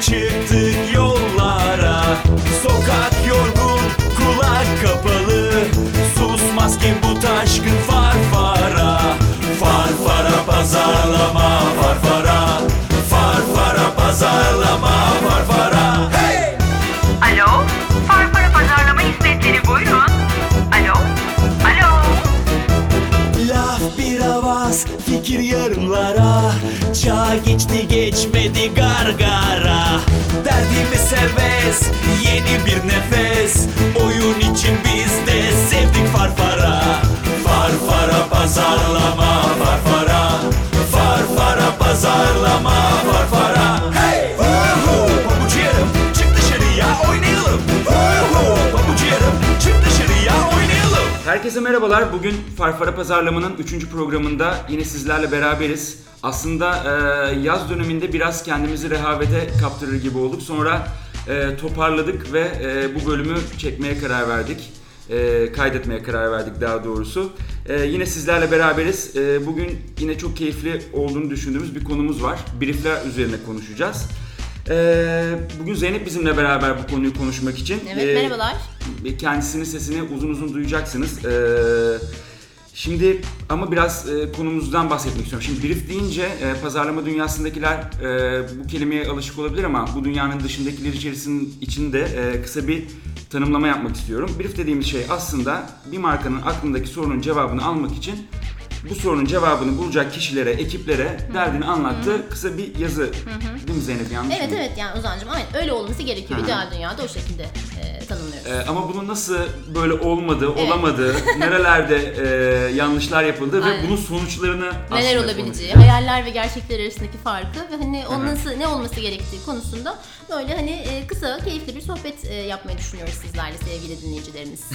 çıktık yollara Sokak yorgun kulak kapalı Susmaz ki bu taşkın farfara Farfara pazarlama farfara Farfara pazarlama farfara Hey! Alo, Farfara Pazarlama Hizmetleri buyurun. Alo, alo. Laf bir avaz fikir yarımlara Çağ geçti geçmedi gargara. Derdimiz serbest yeni bir nefes. Oyun için biz de sevdik farfara. Farfara pazarlama Farfara Herkese merhabalar. Bugün Farfara Pazarlama'nın 3. programında yine sizlerle beraberiz. Aslında e, yaz döneminde biraz kendimizi rehavete kaptırır gibi olduk. Sonra e, toparladık ve e, bu bölümü çekmeye karar verdik. E, kaydetmeye karar verdik daha doğrusu. E, yine sizlerle beraberiz. E, bugün yine çok keyifli olduğunu düşündüğümüz bir konumuz var. Briefler üzerine konuşacağız. E, bugün Zeynep bizimle beraber bu konuyu konuşmak için. Evet, E, merhabalar. Kendisinin sesini uzun uzun duyacaksınız. Ee, şimdi ama biraz e, konumuzdan bahsetmek istiyorum. Şimdi brief deyince e, pazarlama dünyasındakiler e, bu kelimeye alışık olabilir ama bu dünyanın dışındakiler içerisinin içinde e, kısa bir tanımlama yapmak istiyorum. Brief dediğimiz şey aslında bir markanın aklındaki sorunun cevabını almak için bu sorunun cevabını bulacak kişilere, ekiplere derdini anlattığı kısa bir yazı. Değil mi Zeynep? Yanlış Evet mı? evet yani Ozan'cığım aynen öyle olması gerekiyor. Hı hı. İdeal dünyada o şekilde tanımlıyoruz. Ee, ama bunun nasıl böyle olmadı, Evet. olamadı, nerelerde e, yanlışlar yapıldı ve bunun sonuçlarını Neler olabileceği, konuşacağız. hayaller ve gerçekler arasındaki farkı ve hani o hı. nasıl ne olması gerektiği konusunda böyle hani e, kısa, keyifli bir sohbet e, yapmayı düşünüyoruz sizlerle sevgili dinleyicilerimiz.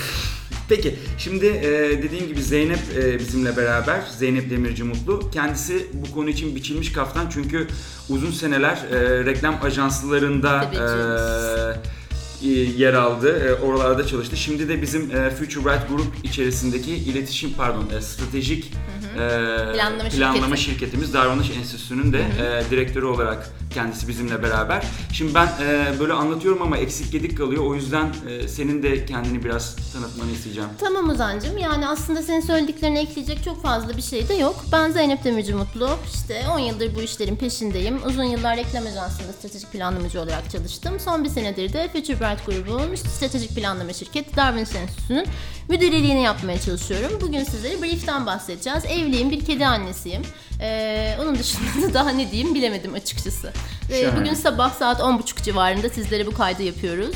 Peki, şimdi e, dediğim gibi Zeynep e, bizimle beraber, Zeynep Demirci Mutlu. Kendisi bu konu için biçilmiş kaftan çünkü uzun seneler e, reklam ajanslarında e, yer aldı, e, oralarda çalıştı. Şimdi de bizim e, Future Bright Group içerisindeki iletişim, pardon, e, stratejik e, Planlama planlama şirketi. şirketimiz Davranış Enstitüsü'nün de e, direktörü olarak kendisi bizimle beraber. Şimdi ben e, böyle anlatıyorum ama eksik gedik kalıyor. O yüzden e, senin de kendini biraz tanıtmanı isteyeceğim. Tamam Ozan'cığım yani aslında senin söylediklerine ekleyecek çok fazla bir şey de yok. Ben Zeynep Demirci Mutlu. İşte 10 yıldır bu işlerin peşindeyim. Uzun yıllar reklam ajansında stratejik planlamacı olarak çalıştım. Son bir senedir de Future Bright grubunun stratejik planlama şirketi Darwin Enstitüsü'nün müdüreliğini yapmaya çalışıyorum. Bugün sizlere Brief'ten bahsedeceğiz. Evliyim, bir kedi annesiyim. Ee, onun dışında da daha ne diyeyim bilemedim açıkçası. Ee, Şahane. bugün sabah saat 10.30 civarında sizlere bu kaydı yapıyoruz.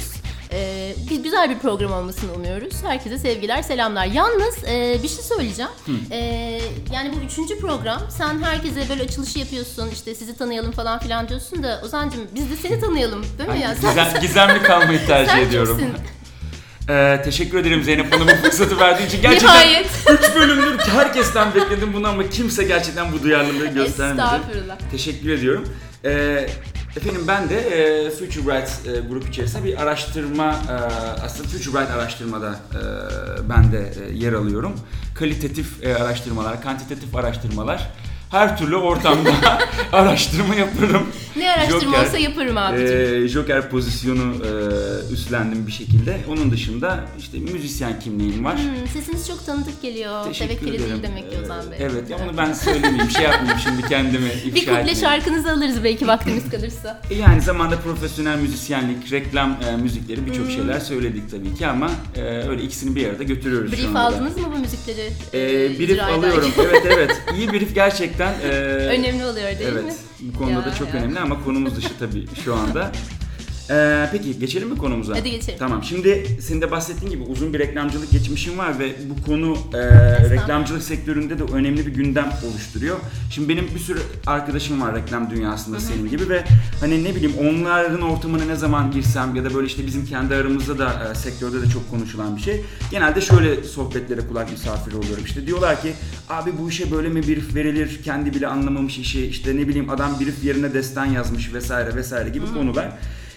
Ee, bir- güzel bir program olmasını umuyoruz. Herkese sevgiler, selamlar. Yalnız e, bir şey söyleyeceğim. Ee, yani bu üçüncü program. Sen herkese böyle açılışı yapıyorsun. işte sizi tanıyalım falan filan diyorsun da Ozan'cığım biz de seni tanıyalım değil mi ya? Sen, Gizem, gizemli kalmayı tercih sen ediyorum. kimsin? Ee, teşekkür ederim Zeynep bana bu fırsatı verdiğin için. Gerçekten Nihayet. 3 bölümdür herkesten bekledim bunu ama kimse gerçekten bu duyarlılığı göstermedi. Estağfurullah. Teşekkür ediyorum. Ee, efendim ben de e, Future Bright e, grup içerisinde bir araştırma, e, aslında Future Bright araştırmada e, ben de e, yer alıyorum. Kalitatif e, araştırmalar, kantitatif araştırmalar. Her türlü ortamda araştırma yaparım. Ne araştırma Joker, olsa yaparım abicim. e, Joker pozisyonu e, üstlendim bir şekilde. Onun dışında işte müzisyen kimliğim var. Hmm, sesiniz çok tanıdık geliyor. Teşekkür Tevekkeli ederim. değil demek ki Ee, Ozan Bey. Evet, onu ben söylemeyeyim, şey yapmayayım şimdi kendimi ifşa Bir kuple etmeyeyim. şarkınızı alırız belki vaktimiz kalırsa. E, Yani zamanda profesyonel müzisyenlik, reklam e, müzikleri birçok Hmm. şeyler söyledik tabii ki ama e, öyle ikisini bir arada götürüyoruz şu Brief anda. aldınız mı bu müzikleri? E, e, brief icra alıyorum. evet evet. İyi brief gerçekten. E, Önemli oluyor değil evet. mi? Bu konuda Ya, da çok ya. önemli ama konumuz dışı tabii şu anda. E, peki geçelim mi konumuza? Hadi geçelim. Tamam. Şimdi senin de bahsettiğin gibi uzun bir reklamcılık geçmişim var ve bu konu e, reklamcılık sektöründe de önemli bir gündem oluşturuyor. Şimdi benim bir sürü arkadaşım var reklam dünyasında senin gibi ve hani ne bileyim onların ortamına ne zaman girsem ya da böyle işte bizim kendi aramızda da e, sektörde de çok konuşulan bir şey. Genelde şöyle sohbetlere kulak misafiri oluyorum. İşte diyorlar ki abi bu işe böyle mi brief verilir? Kendi bile anlamamış işi işte ne bileyim adam brief yerine destan yazmış vesaire vesaire gibi konular.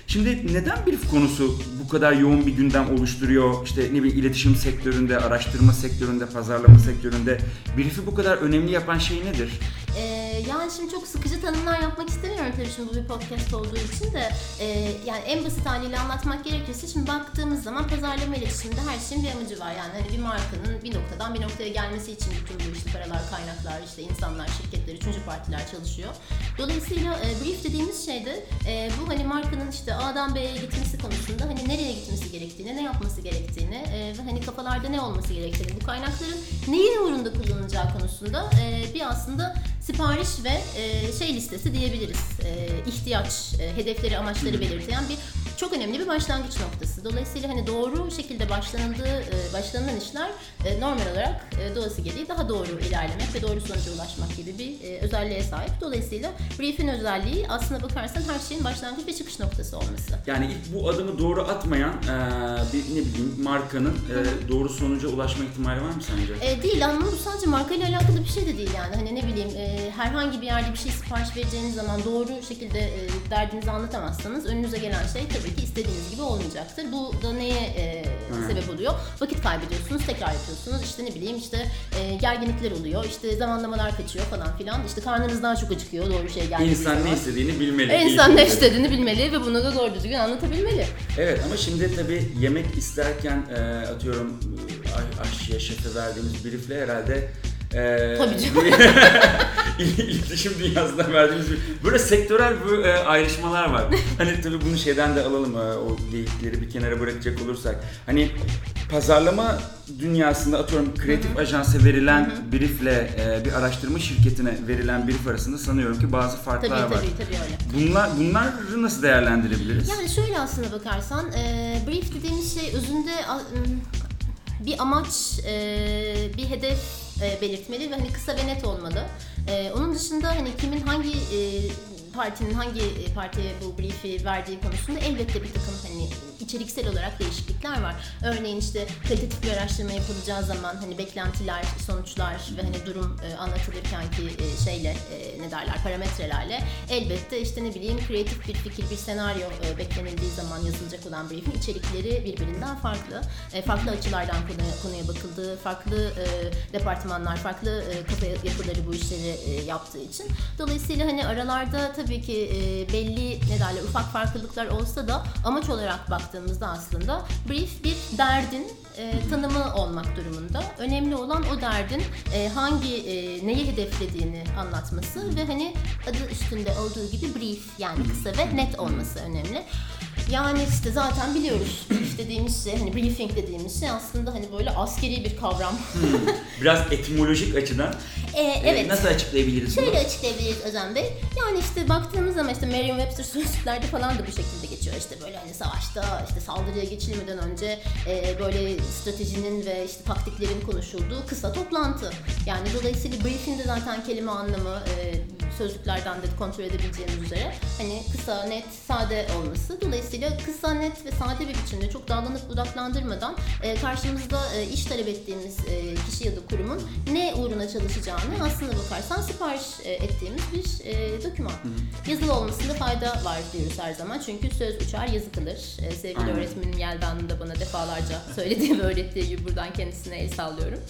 Şimdi neden brief konusu bu kadar yoğun bir gündem oluşturuyor? İşte ne bileyim iletişim sektöründe, araştırma sektöründe, pazarlama sektöründe brief'i bu kadar önemli yapan şey nedir? Ee, yani şimdi çok sıkıcı tanımlar yapmak istemiyorum tabii şimdi bu bir podcast olduğu için de e, yani en basit haliyle anlatmak gerekirse şimdi baktığımız zaman pazarlama iletişiminde her şeyin bir amacı var yani hani bir markanın bir noktadan bir noktaya gelmesi için bütün bu işte paralar, kaynaklar, işte insanlar, şirketler, üçüncü partiler çalışıyor. Dolayısıyla e, brief dediğimiz şeyde e, bu hani markanın işte A'dan B'ye gitmesi konusunda hani nereye gitmesi gerektiğini, ne yapması gerektiğini e, ve hani kafalarda ne olması gerektiğini, bu kaynakların neyin uğrunda kullanılacağı konusunda e, bir aslında sipariş ve e, şey listesi diyebiliriz. E, ihtiyaç, e, hedefleri, amaçları belirten bir çok önemli bir başlangıç noktası. Dolayısıyla hani doğru şekilde başlanıldığı, e, başlanılan işler e, normal olarak e, doğası gereği daha doğru ilerlemek ve doğru sonuca ulaşmak gibi bir özelliğe sahip. Dolayısıyla brief'in özelliği aslına bakarsan her şeyin başlangıç ve çıkış noktası olması. Yani ilk bu adımı doğru atmayan bir ne bileyim markanın doğru sonuca ulaşma ihtimali var mı sence? E, değil ama bu sadece markayla alakalı bir şey de değil yani. Hani ne bileyim herhangi bir yerde bir şey sipariş vereceğiniz zaman doğru şekilde derdinizi anlatamazsanız önünüze gelen şey tabii ki istediğiniz gibi olmayacaktır. Bu da neye e, sebep oluyor? Vakit kaybediyorsunuz, tekrar yapıyorsunuz. İşte ne bileyim işte e, gerginlikler oluyor. İşte zamanlamalar kaçıyor falan filan. İşte karnınız daha çok acıkıyor doğru şey geldiği İnsan zaman. ne istediğini bilmeli. E, İnsan ne istediğini bilmeli ve bunu da doğru düzgün anlatabilmeli. Evet ama şimdi tabii yemek isterken e, atıyorum aşçıya şefe verdiğimiz briefle herhalde e, Tabii canım. il- iletişim dünyasında verdiğimiz bir, böyle sektörel bu e, ayrışmalar var. Hani tabii bunu şeyden de alalım e, o geyikleri bir kenara bırakacak olursak. Hani pazarlama dünyasında atıyorum kreatif ajansa verilen briefle e, bir araştırma şirketine verilen brief arasında sanıyorum ki bazı farklar Tabii var. tabii tabii öyle. Bunlar bunları nasıl değerlendirebiliriz? Yani şöyle aslına bakarsan e, brief dediğimiz şey özünde m, bir amaç, e, bir hedef e, belirtmeli ve hani kısa ve net olmalı. E, onun dışında hani kimin hangi e, partinin hangi e, partiye bu brief'i verdiği konusunda elbette bir takım hani içeriksel olarak değişiklikler var. Örneğin işte kalitatif bir araştırma yapılacağı zaman hani beklentiler, sonuçlar ve hani durum e, anlatılırken ki e, şeyle e, ne derler parametrelerle elbette işte ne bileyim kreatif bir fikir, bir senaryo e, beklenildiği zaman yazılacak olan brief'in içerikleri birbirinden farklı. E, farklı açılardan konuya, konuya bakıldığı, farklı e, departmanlar, farklı e, kafa yapıları bu işleri e, yaptığı için. Dolayısıyla hani aralarda tabii ki e, belli ne derler ufak farklılıklar olsa da amaç olarak baktığımızda aslında brief bir derdin e, tanımı olmak durumunda. Önemli olan o derdin e, hangi e, neyi hedeflediğini anlatması ve hani adı üstünde olduğu gibi brief yani kısa ve net olması önemli. Yani işte zaten biliyoruz brief dediğimiz şey hani briefing dediğimiz şey aslında hani böyle askeri bir kavram. Biraz etimolojik açıdan E, e, evet. nasıl açıklayabiliriz bunu? Şöyle açıklayabiliriz Özen Bey. Yani işte baktığımız zaman işte Merriam-Webster sözlüklerde falan da bu şekilde geçiyor. İşte böyle hani savaşta işte saldırıya geçilmeden önce e, böyle stratejinin ve işte taktiklerin konuşulduğu kısa toplantı. Yani dolayısıyla briefing de zaten kelime anlamı e, sözlüklerden de kontrol edebileceğimiz üzere hani kısa, net, sade olması. Dolayısıyla kısa, net ve sade bir biçimde çok dallanıp budaklandırmadan e, karşımızda e, iş talep ettiğimiz e, kişi ya da kurumun ne uğruna çalışacağını aslında bakarsan sipariş e, ettiğimiz bir e, doküman. Yazılı olmasında fayda var diyoruz her zaman. Çünkü söz uçar, yazı kalır. E, sevgili Aynen. öğretmenim Yeldan'ın da bana defalarca söylediği ve öğrettiği gibi buradan kendisine el sallıyorum.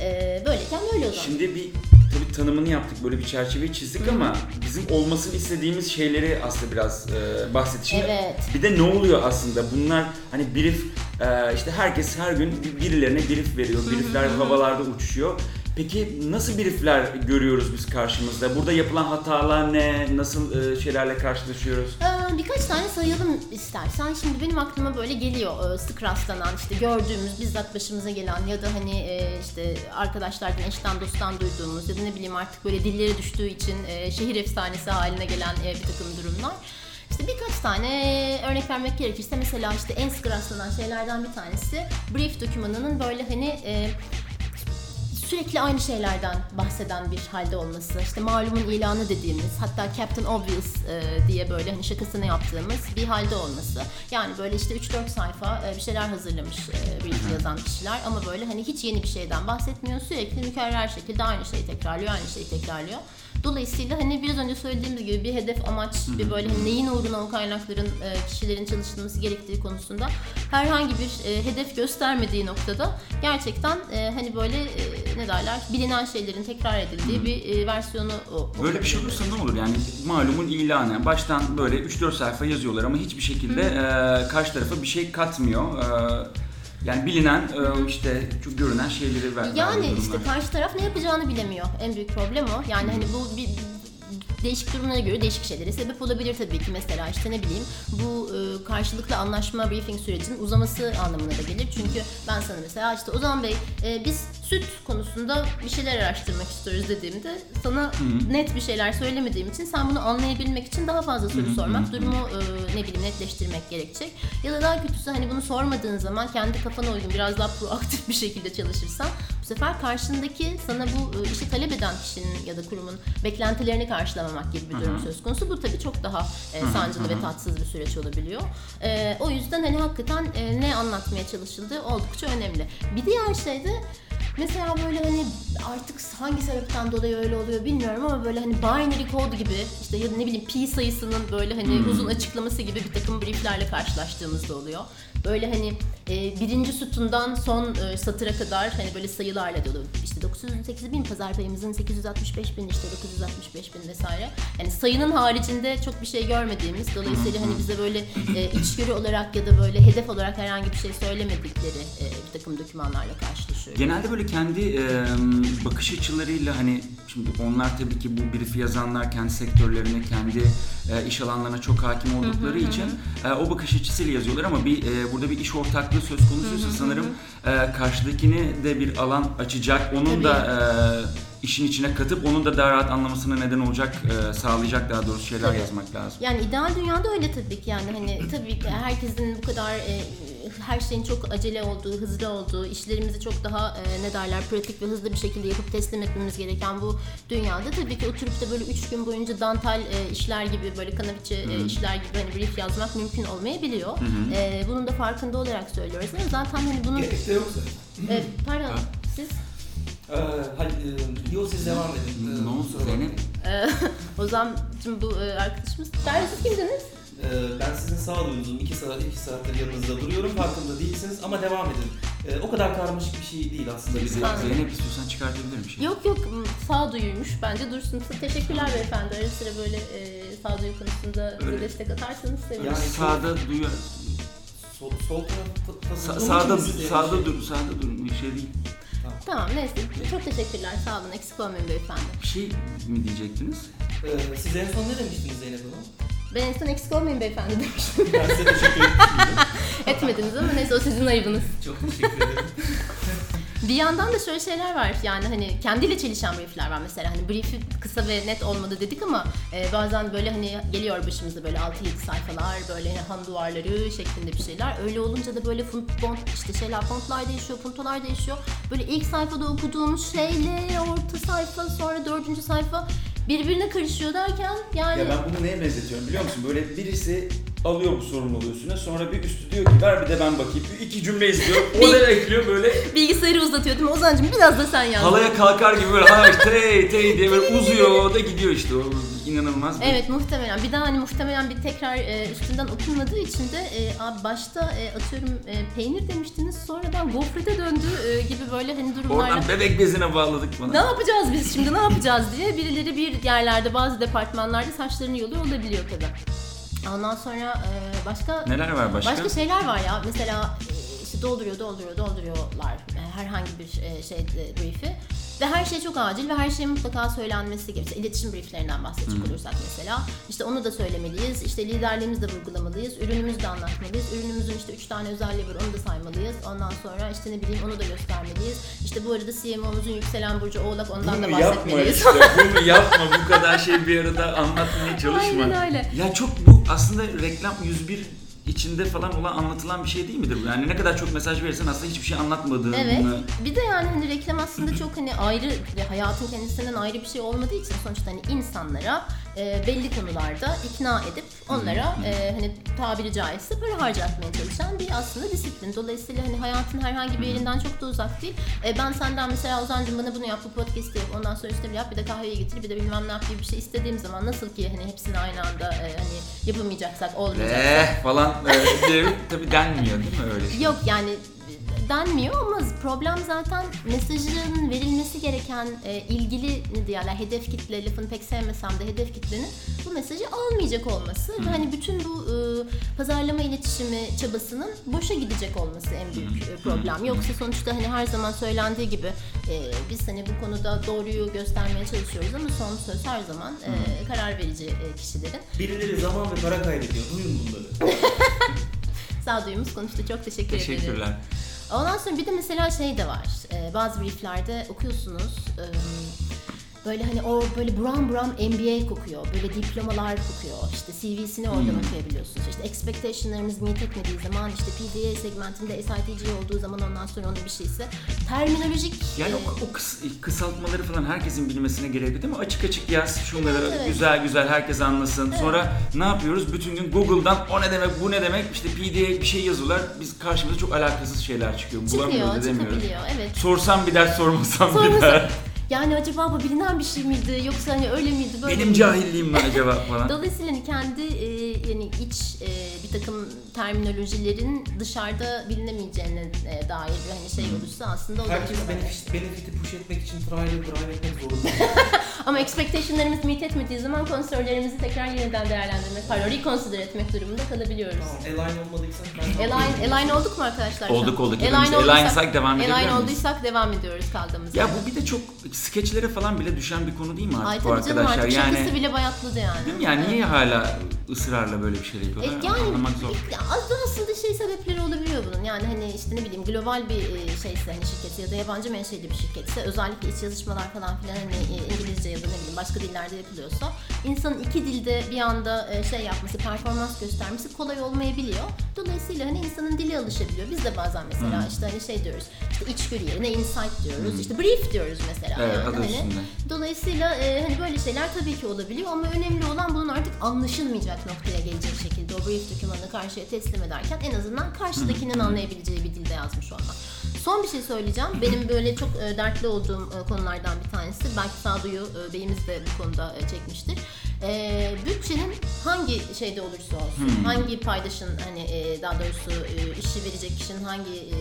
E, böyleyken böyle o zaman. Şimdi bir tabii tanımını yaptık böyle bir çerçeveyi çizdik ama bizim olmasını istediğimiz şeyleri aslında biraz e, bahsettik. Şimdi Evet. Bir de ne oluyor aslında? Bunlar hani brief e, işte herkes her gün birilerine brief veriyor. Briefler havalarda uçuşuyor. Peki nasıl briefler görüyoruz biz karşımızda? Burada yapılan hatalar ne? Nasıl e, şeylerle karşılaşıyoruz? Ee, birkaç tane sayalım istersen. Şimdi benim aklıma böyle geliyor e, sık rastlanan işte gördüğümüz bizzat başımıza gelen ya da hani e, işte arkadaşlardan eşten dosttan duyduğumuz ya da ne bileyim artık böyle dillere düştüğü için e, şehir efsanesi haline gelen e, bir takım durumlar. İşte birkaç tane örnek vermek gerekirse mesela işte en sık rastlanan şeylerden bir tanesi brief dokümanının böyle hani e, sürekli aynı şeylerden bahseden bir halde olması. İşte malumun ilanı dediğimiz hatta Captain Obvious e, diye böyle hani şakasını yaptığımız bir halde olması. Yani böyle işte 3-4 sayfa e, bir şeyler hazırlamış e, brief yazan kişiler ama böyle hani hiç yeni bir şeyden bahsetmiyor. Sürekli mükerrer şekilde aynı şeyi tekrarlıyor, aynı şeyi tekrarlıyor. Dolayısıyla hani biraz önce söylediğimiz gibi bir hedef amaç, bir böyle hani neyin uğruna o kaynakların e, kişilerin çalıştırması gerektiği konusunda herhangi bir e, hedef göstermediği noktada gerçekten e, hani böyle e, ne derler bilinen şeylerin tekrar edildiği bir e, versiyonu o. Böyle bir şey olursa ne olur yani? Malumun ilanı. Baştan böyle 3-4 sayfa yazıyorlar ama hiçbir şekilde e, karşı tarafa bir şey katmıyor. E, yani bilinen e, işte çok görünen şeyleri ver. Yani işte karşı taraf ne yapacağını bilemiyor. En büyük problem o. Yani hani bu bir değişik durumlara göre değişik şeylere sebep olabilir tabii ki. Mesela işte ne bileyim bu e, karşılıklı anlaşma briefing sürecinin uzaması anlamına da gelir. Çünkü ben sana mesela işte Ozan Bey e, biz süt konusunda bir şeyler araştırmak istiyoruz dediğimde sana net bir şeyler söylemediğim için sen bunu anlayabilmek için daha fazla soru sormak, durumu e, ne bileyim netleştirmek gerekecek. Ya da daha kötüsü hani bunu sormadığın zaman kendi kafana uygun biraz daha proaktif bir şekilde çalışırsan sefer karşındaki sana bu e, işi talep eden kişinin ya da kurumun beklentilerini karşılamamak gibi bir durum söz konusu. Bu tabii çok daha e, sancılı ve tatsız bir süreç olabiliyor. E, o yüzden hani hakikaten e, ne anlatmaya çalışıldığı oldukça önemli. Bir diğer şey de Mesela böyle hani artık hangi sebepten dolayı öyle oluyor bilmiyorum ama böyle hani binary code gibi işte ya da ne bileyim pi sayısının böyle hani uzun açıklaması gibi bir takım brieflerle karşılaştığımızda oluyor. Böyle hani e, birinci sütundan son e, satıra kadar hani böyle sayılarla dolu. İşte 908 bin pazar payımızın 865 bin işte 965 bin vesaire. Yani sayının haricinde çok bir şey görmediğimiz dolayısıyla hani bize böyle e, içgörü olarak ya da böyle hedef olarak herhangi bir şey söylemedikleri e, bir takım dokümanlarla karşılaşıyoruz. Genelde böyle kendi e, bakış açılarıyla hani şimdi onlar tabii ki bu brief yazanlar kendi sektörlerine, kendi e, iş alanlarına çok hakim oldukları için e, o bakış açısıyla yazıyorlar ama bir e, burada bir iş ortaklığı söz konusuysa sanırım e, karşıdakini de bir alan açacak, onun da e, işin içine katıp onun da daha rahat anlamasına neden olacak, e, sağlayacak daha doğrusu şeyler Tabii. yazmak lazım. Yani ideal dünyada öyle tabii ki yani hani tabii ki herkesin bu kadar e, her şeyin çok acele olduğu, hızlı olduğu, işlerimizi çok daha e, ne derler pratik ve hızlı bir şekilde yapıp teslim etmemiz gereken bu dünyada tabii ki oturup da böyle üç gün boyunca dantel e, işler gibi böyle kanaviçe e, işler gibi hani brief yazmak mümkün olmayabiliyor. E, bunun da farkında olarak söylüyoruz ama zaten hani bunun Gerek de yok zaten. e, pardon siz Ee, hadi, e, yo siz devam edin. Ee, Ne oldu kusura Zeynep? e, o zaman şimdi bu e, arkadaşımız Derya siz kimdiniz? Ee, ben sizin sağduyunuzum. iki saat, iki saattir yanınızda duruyorum. Farkında değilsiniz ama devam edin. Ee, o kadar karmaşık bir şey değil aslında. Bizi. Zeynep istiyorsan çıkartabilirim bir şey. Yok yok sağduyuymuş. Bence dursun. Teşekkürler beyefendi. Ara sıra böyle e, sağduyu konusunda bize Öyle. destek atarsanız sevinirim. Yani- Sağda duyuyor. sol, sol tarafta Sa- sağda sağda endişe- dur, sağda dur. Bir şey değil. Tamam neyse. Çok teşekkürler. Sağ olun. Eksik olmayın beyefendi. Bir şey mi diyecektiniz? Ee, siz en son ne demiştiniz Zeynep Hanım? Ben en son eksik olmayın beyefendi demiştim. Ben size teşekkür ederim. Etmediniz ama neyse o sizin ayıbınız. Çok teşekkür ederim. Bir yandan da şöyle şeyler var yani hani kendiyle çelişen briefler var mesela hani briefi kısa ve net olmadı dedik ama e, bazen böyle hani geliyor başımıza böyle 6-7 sayfalar böyle hani han duvarları şeklinde bir şeyler öyle olunca da böyle font, font işte şeyler fontlar değişiyor puntolar değişiyor böyle ilk sayfada okuduğumuz şeyle orta sayfa sonra dördüncü sayfa birbirine karışıyor derken yani Ya ben bunu neye benzetiyorum biliyor musun? Böyle birisi alıyor bu sorumluluğu üstüne sonra bir üstü diyor ki ver bir de ben bakayım. İki cümle izliyor. O da ekliyor böyle bilgisayarı uzatıyor değil mi Ozan'cığım biraz da sen yaz. Halaya kalkar gibi böyle hayır tey tey diye böyle uzuyor da gidiyor işte o inanılmaz bir Evet muhtemelen. Bir daha hani muhtemelen bir tekrar e, üstünden okunmadığı için de e, abi başta e, atıyorum e, peynir demiştiniz sonradan gofrete döndü e, gibi böyle hani durumlarla. Oradan bebek bezine bağladık bana. Ne yapacağız biz şimdi ne yapacağız diye birileri bir yerlerde bazı departmanlarda saçlarını yoluyor olabiliyor tabii. Ondan sonra e, başka Neler var başka? Başka şeyler var ya. Mesela e, işte dolduruyor, dolduruyor, dolduruyorlar herhangi bir e, şey e, brief'i. Ve her şey çok acil ve her şey mutlaka söylenmesi gerekiyor. İletişim brieflerinden bahsedecek olursak mesela. işte onu da söylemeliyiz. İşte liderliğimizi de vurgulamalıyız. Ürünümüzü de anlatmalıyız. Ürünümüzün işte üç tane özelliği var onu da saymalıyız. Ondan sonra işte ne bileyim onu da göstermeliyiz. İşte bu arada CMO'muzun yükselen burcu oğlak ondan da bunu yapma bahsetmeliyiz. işte. Bunu yapma bu kadar şey bir arada anlatmaya çalışma. Aynen öyle. Ya çok bu aslında reklam 101 içinde falan olan anlatılan bir şey değil midir bu? Yani ne kadar çok mesaj verirsen aslında hiçbir şey anlatmadığını Evet. Bir de yani hani reklam aslında çok hani ayrı hayatın kendisinden ayrı bir şey olmadığı için sonuçta hani insanlara e, belli konularda ikna edip onlara e, hani tabiri caizse para harcatmaya çalışan bir aslında disiplin. Dolayısıyla hani hayatın herhangi bir yerinden çok da uzak değil. E, ben senden mesela Ozan'cığım bana bunu yap, bu podcast'i yap, ondan sonra işte bir yap, bir de kahveyi getir, bir de bilmem ne yap gibi bir şey istediğim zaman nasıl ki hani hepsini aynı anda e, hani yapamayacaksak, olmayacaksak. Eh falan e, diye tabii denmiyor değil mi öyle şey? Yok yani denmiyor ama problem zaten mesajın verilmesi gereken e, ilgili ne diyorlar hedef kitle lafını pek sevmesem de hedef kitlenin bu mesajı almayacak olması ve hani bütün bu e, pazarlama iletişimi çabasının boşa gidecek olması en büyük e, problem. Yoksa sonuçta hani her zaman söylendiği gibi e, biz hani bu konuda doğruyu göstermeye çalışıyoruz ama son söz her zaman e, karar verici e, kişilerin. Birileri zaman ve para kaybediyor. Duyun bunları. Sağduyumuz konuştu. Çok teşekkür ederim. Teşekkürler. Ondan sonra bir de mesela şey de var. Ee, bazı brieflerde okuyorsunuz. Böyle hani o böyle buram buram MBA kokuyor. Böyle diplomalar kokuyor. İşte CV'sini oradan okuyabiliyorsunuz. İşte expectation'larınız meet etmediği zaman işte PDA segmentinde SITG olduğu zaman ondan sonra onun bir şeyse terminolojik Yani e, o, o kıs- kısaltmaları falan herkesin bilmesine gerek yok değil mi? Açık açık yaz şunları Evet, evet. güzel güzel herkes anlasın. Sonra ne yapıyoruz? Bütün gün Google'dan o ne demek bu ne demek işte PD'ye bir şey yazıyorlar. Biz karşımıza çok alakasız şeyler çıkıyor. çıkıyor, Bulamıyoruz edemiyoruz. çıkabiliyor. Evet. Sorsam bir ders sormasam bir Sorması- ders. Yani acaba bu bilinen bir şey miydi yoksa hani öyle miydi böyle Benim miydi? cahilliğim mi acaba falan. Dolayısıyla hani kendi e, yani iç e, bir takım terminolojilerin dışarıda bilinemeyeceğine e, dair bir hani şey olursa aslında o da Herkes önemli. benefit, benefit'i push etmek için trial drive etmek zorunda. Ama expectationlarımız meet etmediği zaman kontrollerimizi tekrar yeniden değerlendirmek, pardon reconsider etmek durumunda kalabiliyoruz. tamam, align olmadıysak ben Align, align olduk mu arkadaşlar? Olduk, olduk. Align olduysak- alignsak devam edebilir Align olduysak devam ediyoruz kaldığımız Ya bu bir de çok skeçlere falan bile düşen bir konu değil mi artık Ay bu tabii canım arkadaşlar? artık yani şakası bile bayatladı yani. değil mi? Yani niye hala ısrarla böyle bir şey E, yapıyorlar? yani Anlamak zor. aslında şey sebepleri olabiliyor bunun. Yani hani işte ne bileyim global bir e, şeyse hani şirketi ya da yabancı menşeli bir şirketse özellikle iç yazışmalar falan filan hani e, İngilizce ya da ne bileyim başka dillerde yapılıyorsa insanın iki dilde bir anda e, şey yapması, performans göstermesi kolay olmayabiliyor. Dolayısıyla hani insanın dili alışabiliyor. Biz de bazen mesela işte hani şey diyoruz. işte içgörü yerine insight diyoruz. işte brief diyoruz mesela. Evet, yani hani. üstünde. Dolayısıyla e, hani böyle şeyler tabii ki olabiliyor ama önemli olan bunun artık anlaşılmayacak noktaya gelecek şekilde o brief dokümanını karşıya teslim ederken en azından karşıdakinin anlayabileceği bir dilde yazmış olmak. Son bir şey söyleyeceğim. Benim böyle çok e, dertli olduğum e, konulardan bir tanesi. Belki sağduyu e, beyimiz de bu konuda çekmiştir. E, bütçenin hangi şeyde olursa olsun, hangi paydaşın hani e, daha doğrusu e, işi verecek kişinin hangi e,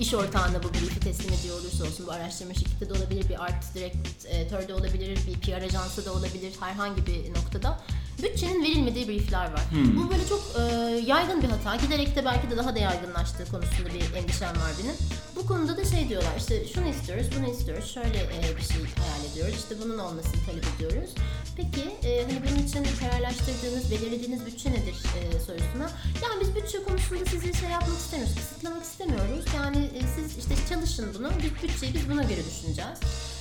iş ortağına bu brief'i teslim ediyor olursa olsun bu araştırma şirketi de olabilir, bir art direktörde olabilir, bir PR ajansı da olabilir herhangi bir noktada bütçenin verilmediği briefler var. Bu böyle çok e, yaygın bir hata. Giderek de belki de daha da yaygınlaştığı konusunda bir endişem var benim. Bu konuda da şey diyorlar işte şunu istiyoruz, bunu istiyoruz, şöyle e, bir şey hayal ediyoruz, işte bunun olmasını talep ediyoruz. Peki e, hani bunun için kararlaştırdığınız, belirlediğiniz bütçe nedir e, sorusuna. Yani biz bütçe konusunda sizi şey yapmak istemiyoruz, kısıtlamak istemiyoruz. Yani e, siz işte çalışın bunu, biz bütçeyi biz buna göre düşüneceğiz.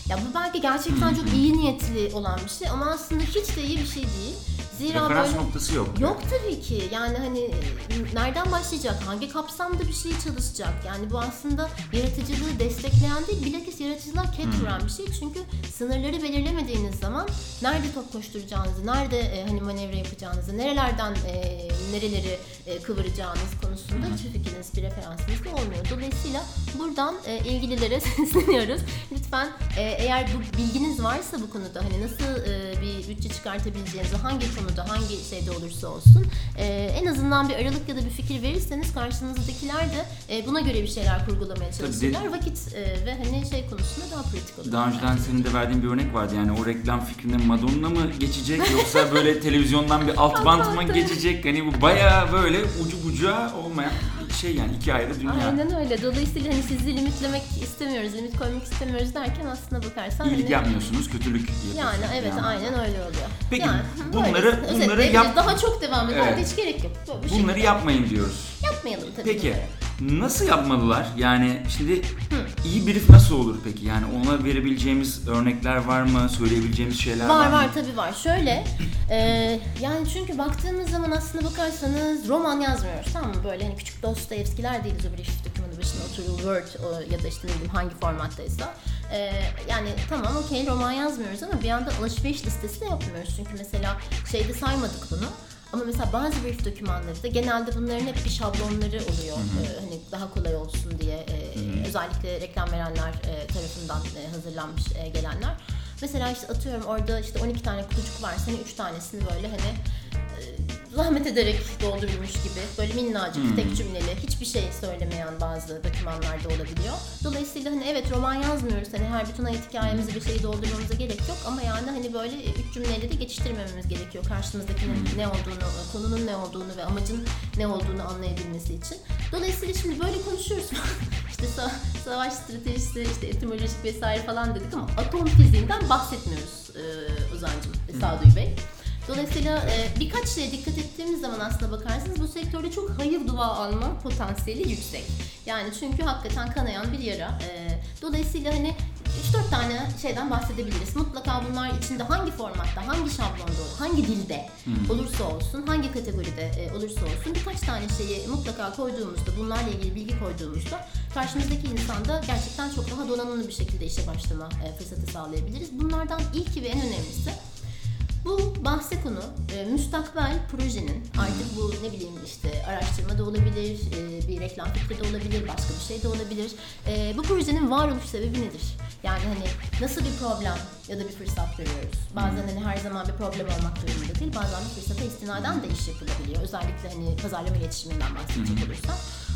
Ya bu belki gerçekten çok iyi niyetli olan bir şey ama aslında hiç de iyi bir şey değil. Zira Referans böyle... noktası yok. Yok tabii ki. Yani hani e, nereden başlayacak? Hangi kapsamda bir şey çalışacak? Yani bu aslında yaratıcılığı destekleyen değil, bilakis yaratıcılığa ket vuran bir şey. Çünkü sınırları belirlemediğiniz zaman nerede top koşturacağınızı, nerede e, hani manevra yapacağınızı, nerelerden e, nereleri e, kıvıracağınız konusunda hiçbir fikriniz, bir referansınız da olmuyor. Dolayısıyla buradan e, ilgililere sesleniyoruz. Lütfen e, eğer bu bilginiz varsa bu konuda hani nasıl e, bir bütçe çıkartabileceğinizi, hangi konuda, hangi şeyde olursa olsun e, en azından bir aralık ya da bir fikir verirseniz karşınızdakiler de e, buna göre bir şeyler kurgulamaya çalışırlar. Vakit e, ve hani şey konusunda daha pratik olur. Daha önceden senin de verdiğin bir örnek vardı yani o reklam fikrine Madonna mı geçecek yoksa böyle televizyondan bir alt bant mı geçecek? Hani bu bayağı böyle ucu bucağı olmayan şey yani iki ayrı dünya. Aynen öyle. Dolayısıyla hani sizi limitlemek istemiyoruz, limit koymak istemiyoruz derken aslında bakarsan İyilik hani- yapmıyorsunuz, kötülük yapıyorsunuz. Yani evet bir aynen öyle oluyor. Peki, yani, bunları- bunları yap- Daha çok devam eder Evet. hiç gerek yok. Bu Bunları şekilde. yapmayın diyoruz. yapmayalım tabii Peki bunları. Nasıl yapmalılar? Yani şimdi iyi brief nasıl olur peki? Yani ona verebileceğimiz örnekler var mı? Söyleyebileceğimiz şeyler var, Var mı? var tabii var. Şöyle e, yani çünkü baktığımız zaman aslında bakarsanız roman yazmıyoruz tamam mı? Böyle hani küçük Dostoyevskiler değiliz o brief dokümanı başına oturuyor Word o, ya da işte ne bileyim hangi formattaysa. E, yani tamam okey roman yazmıyoruz ama bir yandan alışveriş listesi de yapmıyoruz. Çünkü mesela şeyde saymadık bunu. Ama mesela bazı brief dokümanları da genelde bunların hep bir şablonları oluyor. Ee, hani daha kolay olsun diye e, özellikle reklam verenler e, tarafından e, hazırlanmış e, gelenler. Mesela işte atıyorum orada işte 12 tane kutucuk var. Senin 3 tanesini böyle hani zahmet ederek doldurulmuş gibi böyle minnacık tek cümleli hiçbir şey söylemeyen bazı dokümanlarda olabiliyor. Dolayısıyla hani evet roman yazmıyoruz hani her bütün hayat hikayemizi bir şeyi doldurmamıza gerek yok ama yani hani böyle üç cümleyle de geçiştirmememiz gerekiyor karşımızdakinin ne olduğunu, konunun ne olduğunu ve amacın ne olduğunu anlayabilmesi için. Dolayısıyla şimdi böyle konuşuyoruz. işte sa- savaş stratejisi, işte etimolojik vesaire falan dedik ama atom fiziğinden bahsetmiyoruz e, Ozan'cığım, e, Sağduy Bey. Dolayısıyla e, birkaç şeye dikkat ettiğimiz zaman aslında bakarsanız bu sektörde çok hayır dua alma potansiyeli yüksek. Yani çünkü hakikaten kanayan bir yara. E, dolayısıyla hani 3-4 tane şeyden bahsedebiliriz. Mutlaka bunlar içinde hangi formatta, hangi şablonda, hangi dilde olursa olsun, hangi kategoride e, olursa olsun birkaç tane şeyi mutlaka koyduğumuzda, bunlarla ilgili bilgi koyduğumuzda karşımızdaki insanda gerçekten çok daha donanımlı bir şekilde işe başlama e, fırsatı sağlayabiliriz. Bunlardan ilki ve en önemlisi bu bahse konu e, müstakbel projenin artık bu ne bileyim işte araştırma da olabilir, e, bir reklam fikri de olabilir, başka bir şey de olabilir. E, bu projenin varoluş sebebi nedir? Yani hani nasıl bir problem ya da bir fırsat görüyoruz? Bazen hani her zaman bir problem olmak durumunda değil, bazen bir fırsata istinaden de iş yapılabiliyor. Özellikle hani pazarlama iletişiminden bahsedecek olursak.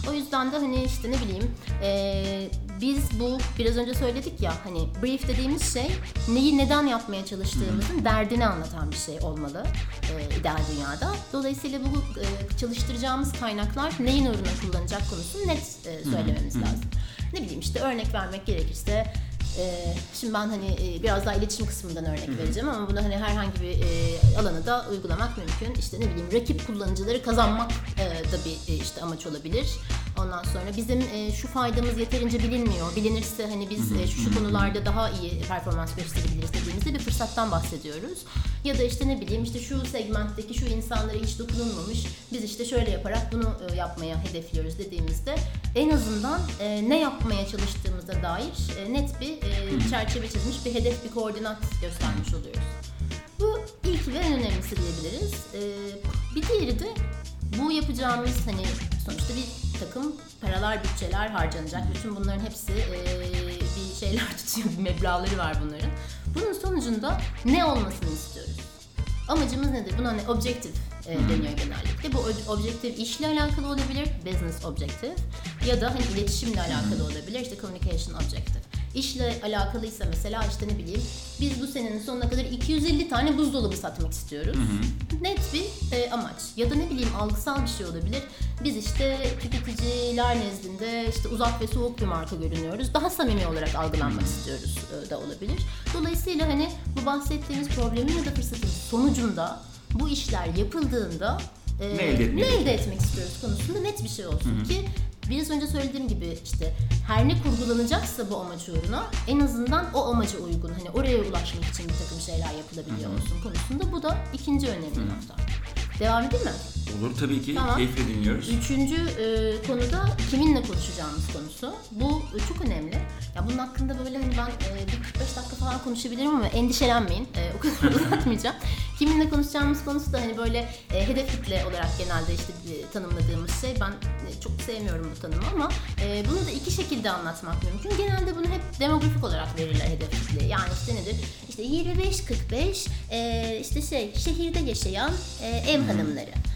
O yüzden de hani işte ne bileyim e, biz bu biraz önce söyledik ya hani brief dediğimiz şey neyi neden yapmaya çalıştığımızın derdini anlatan bir şey olmalı e, ideal dünyada. Dolayısıyla bu e, çalıştıracağımız kaynaklar neyin uğruna kullanacak konusunu net e, söylememiz lazım. Ne bileyim işte örnek vermek gerekirse e, şimdi ben hani e, biraz daha iletişim kısmından örnek vereceğim ama bunu hani herhangi bir e, alanı da uygulamak mümkün. İşte ne bileyim rakip kullanıcıları kazanmak e, da bir e, işte amaç olabilir. Ondan sonra bizim e, şu faydamız yeterince bilinmiyor. Bilinirse hani biz e, şu, şu konularda daha iyi performans gösterebiliriz dediğimizde bir fırsattan bahsediyoruz. Ya da işte ne bileyim işte şu segmentteki şu insanlara hiç dokunulmamış. Biz işte şöyle yaparak bunu e, yapmaya hedefliyoruz dediğimizde en azından e, ne yapmaya çalıştığımıza dair e, net bir e, çerçeve çizmiş bir hedef, bir koordinat göstermiş oluyoruz. Bu ilk ve en önemlisi diyebiliriz. E, bir diğeri de bu yapacağımız hani sonuçta bir takım paralar, bütçeler harcanacak. Bütün bunların hepsi e, bir şeyler tutuyor, bir meblağları var bunların. Bunun sonucunda ne olmasını istiyoruz? Amacımız nedir? Buna ne? Objective e, deniyor genellikle. Bu ob- objective işle alakalı olabilir, business objective ya da hani iletişimle alakalı olabilir, işte communication objective. İşle alakalıysa mesela işte ne bileyim biz bu senenin sonuna kadar 250 tane buzdolabı satmak istiyoruz. Net bir e, amaç. Ya da ne bileyim algısal bir şey olabilir. Biz işte tüketiciler nezdinde işte uzak ve soğuk bir marka görünüyoruz. Daha samimi olarak algılanmak istiyoruz e, da olabilir. Dolayısıyla hani bu bahsettiğimiz problemin ya da fırsatın sonucunda bu işler yapıldığında e, Ne elde etmek ne elde etmek istiyoruz konusunda net bir şey olsun ki biraz önce söylediğim gibi işte her ne kurgulanacaksa bu amaç uğruna en azından o amaca uygun hani oraya ulaşmak için bir takım şeyler yapılabiliyor olsun konusunda bu da ikinci önemli nokta. Devam edeyim mi? Olur tabii ki. Tamam. Keyifle dinliyoruz. Üçüncü e, konuda kiminle konuşacağımız konusu. Bu e, çok önemli. Ya bunun hakkında böyle hani ben e, bir 45 dakika falan konuşabilirim ama endişelenmeyin. E, o kadar uzatmayacağım. Kiminle konuşacağımız konusu da hani böyle e, hedef kitle olarak genelde işte e, tanımladığımız şey. Ben e, çok sevmiyorum bu tanımı ama e, bunu da iki şekilde anlatmak mümkün. Genelde bunu hep demografik olarak verirler hedef kitle. Yani işte nedir? İşte 25-45 e, işte şey şehirde yaşayan e, ev hanımları.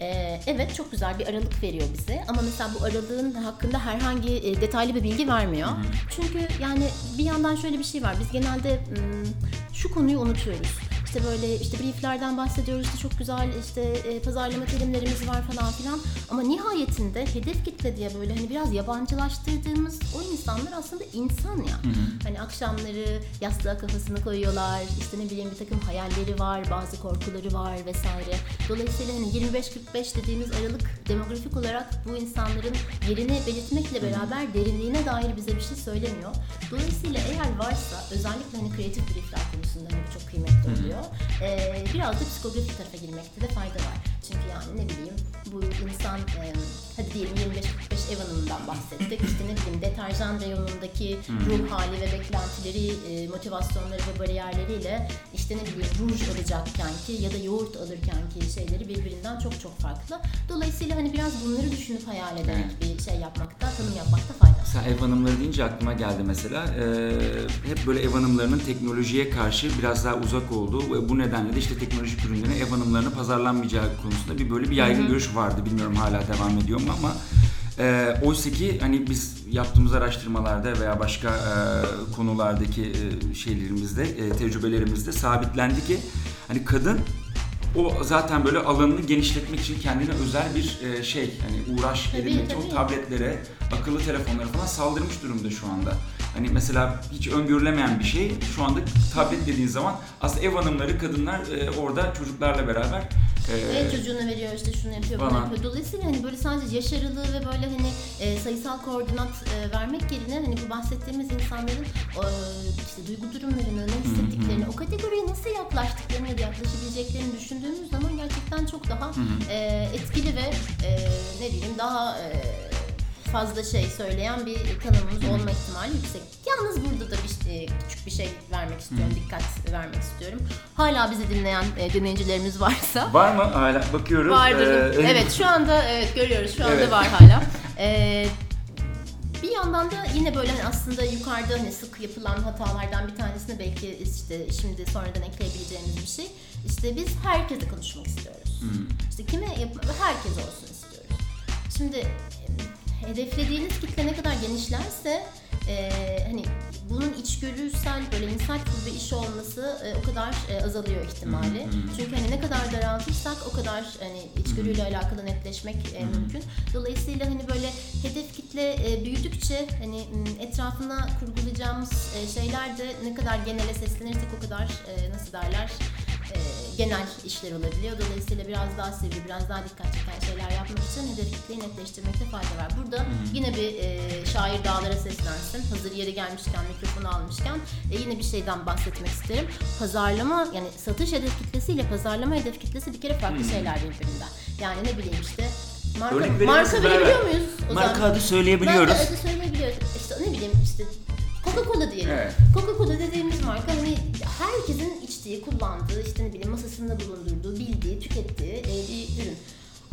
Ee, evet çok güzel bir aralık veriyor bize ama mesela bu aralığın hakkında herhangi e, detaylı bir bilgi vermiyor. Çünkü yani bir yandan şöyle bir şey var. Biz genelde hmm, şu konuyu unutuyoruz. İşte böyle işte brieflerden bahsediyoruz işte çok güzel işte e, pazarlama terimlerimiz var falan filan ama nihayetinde hedef kitle diye böyle hani biraz yabancılaştırdığımız o insanlar aslında insan ya. Hani akşamları yastığa kafasını koyuyorlar işte ne bileyim bir takım hayalleri var bazı korkuları var vesaire. Dolayısıyla hani 25-45 dediğimiz aralık demografik olarak bu insanların yerini belirtmekle beraber derinliğine dair bize bir şey söylemiyor. Dolayısıyla eğer varsa özellikle hani kreatif briefler konusunda hani çok kıymetli oluyor. Ee, biraz da psikografik tarafa girmekte de fayda var. Çünkü yani ne bileyim bu insan e, hadi diyelim 25-45 ev hanımından bahsettik. İşte ne bileyim deterjan reyonundaki ruh hali ve beklentileri, e, motivasyonları ve bariyerleriyle işte ne bileyim ruj alacakken ki ya da yoğurt alırken ki şeyleri birbirinden çok çok farklı. Dolayısıyla hani biraz bunları düşünüp hayal ederek bir şey yapmakta, tanım yapmakta fayda. Sen ev hanımları deyince aklıma geldi mesela. Ee, hep böyle ev hanımlarının teknolojiye karşı biraz daha uzak olduğu ve bu nedenle de işte teknolojik ürünlerin ev hanımlarına pazarlanmayacağı konusunda bir böyle bir yaygın görüş vardı. Bilmiyorum hala devam ediyor mu ama e, oysa ki hani biz yaptığımız araştırmalarda veya başka e, konulardaki e, şeylerimizde, e, tecrübelerimizde sabitlendi ki hani kadın o zaten böyle alanını genişletmek için kendine özel bir e, şey hani uğraş edinmek için o tabletlere, akıllı telefonlara falan saldırmış durumda şu anda. Hani mesela hiç öngörülemeyen bir şey. Şu anda tablet dediğin zaman aslında ev hanımları, kadınlar e, orada çocuklarla beraber e, Evet çocuğuna veriyor işte şunu yapıyor bunu yapıyor. Dolayısıyla hani böyle sadece yaş aralığı ve böyle hani e, sayısal koordinat e, vermek yerine hani bu bahsettiğimiz insanların e, işte duygu durumlarını, ne hissettiklerini, o kategoriye nasıl yaklaştıklarını ya da yaklaşabileceklerini düşündüğümüz zaman gerçekten çok daha e, etkili ve e, ne bileyim daha e, fazla şey söyleyen bir tanımımız olma ihtimali yüksek. Yalnız burada da bir e, küçük bir şey vermek istiyorum, dikkat vermek istiyorum. Hala bizi dinleyen e, dinleyicilerimiz varsa var mı? Hala bakıyoruz. Vardır. Ee, evet şu anda evet görüyoruz şu anda Evet. var hala. Ee, bir yandan da yine böyle hani aslında yukarıda hani sık yapılan hatalardan bir tanesini belki işte şimdi sonradan ekleyebileceğimiz bir şey. İşte biz herkese konuşmak istiyoruz. İşte kime yap- herkes olsun istiyoruz. Şimdi hedeflediğiniz kitle ne kadar genişlerse e, hani bunun içgörüsel böyle insightful bir iş olması e, o kadar e, azalıyor ihtimali. Çünkü hani ne kadar daraltırsak o kadar hani içgörüyle alakalı netleşmek e, mümkün. Dolayısıyla hani böyle hedef kitle e, büyüdükçe hani etrafına kurgulayacağımız e, şeyler de ne kadar genele seslenirsek o kadar e, nasıl derler e, genel işler olabiliyor. Dolayısıyla biraz daha sivri, biraz daha dikkat çeken şeyler yapmak için hedef kitleyi netleştirmekte fayda var. Burada yine bir e, şair dağlara seslensin. Hazır yeri gelmişken, mikrofonu almışken e, yine bir şeyden bahsetmek isterim. Pazarlama, yani satış hedef kitlesiyle pazarlama hedef kitlesi bir kere farklı şeyler birbirinden. Yani ne bileyim işte marka, Örnek marka verebiliyor muyuz? O Marka zaman? adı söyleyebiliyoruz. Marka adı söyleyebiliyoruz. İşte ne bileyim işte Coca-Cola diyelim. Evet. Coca-Cola dediğimiz marka hani herkesin içtiği, kullandığı, işte ne bileyim masasında bulundurduğu, bildiği, tükettiği e, bir ürün.